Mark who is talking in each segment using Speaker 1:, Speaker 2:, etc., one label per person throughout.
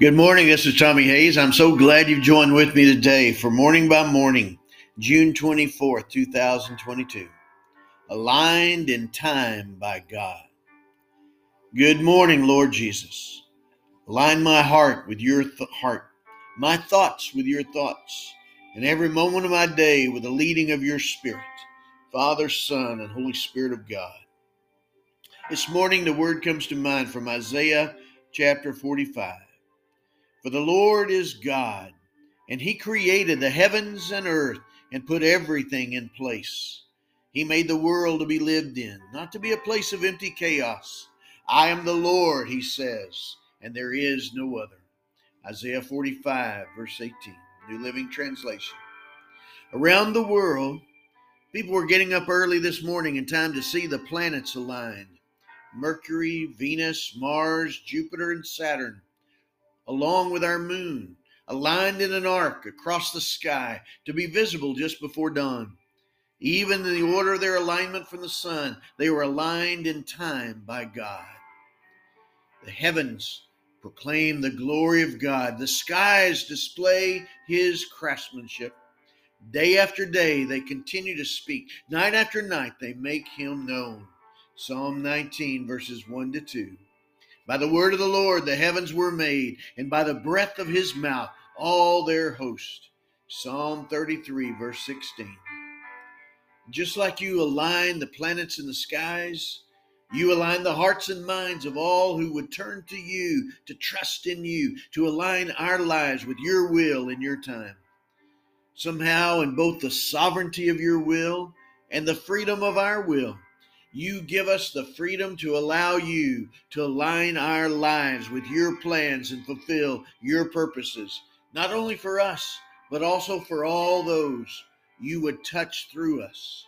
Speaker 1: Good morning. This is Tommy Hayes. I'm so glad you've joined with me today for Morning by Morning, June 24th, 2022. Aligned in time by God. Good morning, Lord Jesus. Align my heart with your th- heart, my thoughts with your thoughts, and every moment of my day with the leading of your Spirit, Father, Son, and Holy Spirit of God. This morning, the word comes to mind from Isaiah chapter 45. For the Lord is God, and He created the heavens and earth and put everything in place. He made the world to be lived in, not to be a place of empty chaos. I am the Lord, He says, and there is no other. Isaiah 45, verse 18, New Living Translation. Around the world, people were getting up early this morning in time to see the planets aligned Mercury, Venus, Mars, Jupiter, and Saturn along with our moon, aligned in an arc across the sky to be visible just before dawn. Even in the order of their alignment from the sun, they were aligned in time by God. The heavens proclaim the glory of God, the skies display his craftsmanship. Day after day, they continue to speak. Night after night, they make him known. Psalm 19, verses 1 to 2. By the word of the Lord the heavens were made, and by the breath of his mouth all their host. Psalm 33, verse 16. Just like you align the planets in the skies, you align the hearts and minds of all who would turn to you, to trust in you, to align our lives with your will in your time. Somehow, in both the sovereignty of your will and the freedom of our will, you give us the freedom to allow you to align our lives with your plans and fulfill your purposes, not only for us, but also for all those you would touch through us.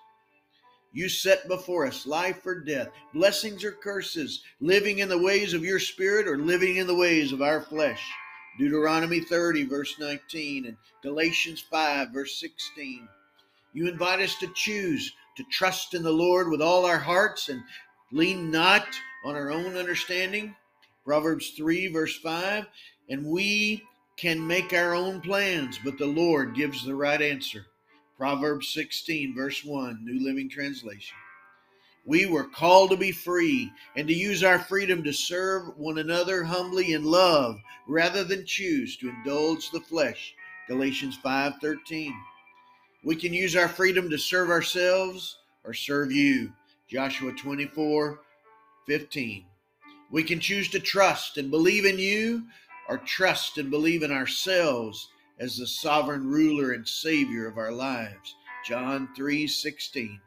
Speaker 1: You set before us life or death, blessings or curses, living in the ways of your spirit or living in the ways of our flesh. Deuteronomy 30, verse 19, and Galatians 5, verse 16. You invite us to choose to trust in the Lord with all our hearts and lean not on our own understanding. Proverbs 3, verse 5. And we can make our own plans, but the Lord gives the right answer. Proverbs 16, verse 1, New Living Translation. We were called to be free and to use our freedom to serve one another humbly in love rather than choose to indulge the flesh. Galatians 5:13. We can use our freedom to serve ourselves or serve you. Joshua 24 15. We can choose to trust and believe in you or trust and believe in ourselves as the sovereign ruler and savior of our lives. John 3 16.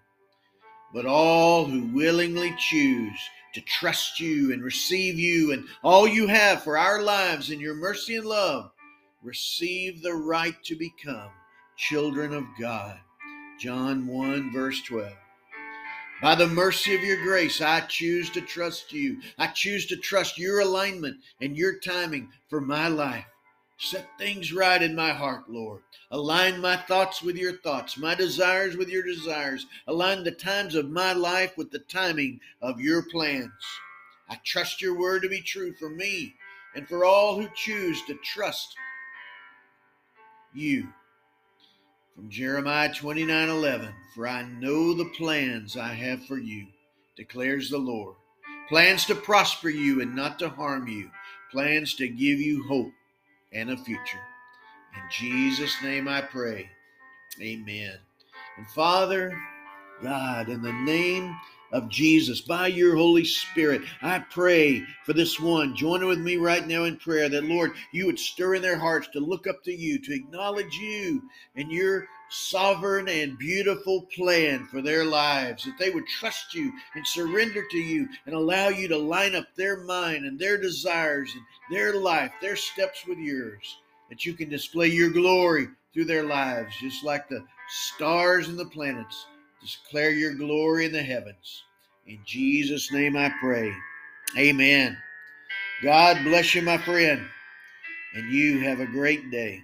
Speaker 1: But all who willingly choose to trust you and receive you and all you have for our lives in your mercy and love receive the right to become children of God. John 1, verse 12. By the mercy of your grace, I choose to trust you. I choose to trust your alignment and your timing for my life. Set things right in my heart, Lord. Align my thoughts with your thoughts, my desires with your desires. Align the times of my life with the timing of your plans. I trust your word to be true for me and for all who choose to trust you. From Jeremiah 29 11, For I know the plans I have for you, declares the Lord. Plans to prosper you and not to harm you, plans to give you hope and a future. In Jesus' name I pray. Amen. And Father, God, in the name of Jesus, by your Holy Spirit, I pray for this one. Join with me right now in prayer that, Lord, you would stir in their hearts to look up to you, to acknowledge you and your sovereign and beautiful plan for their lives, that they would trust you and surrender to you and allow you to line up their mind and their desires and their life, their steps with yours, that you can display your glory through their lives, just like the stars and the planets declare your glory in the heavens. In Jesus' name I pray. Amen. God bless you, my friend, and you have a great day.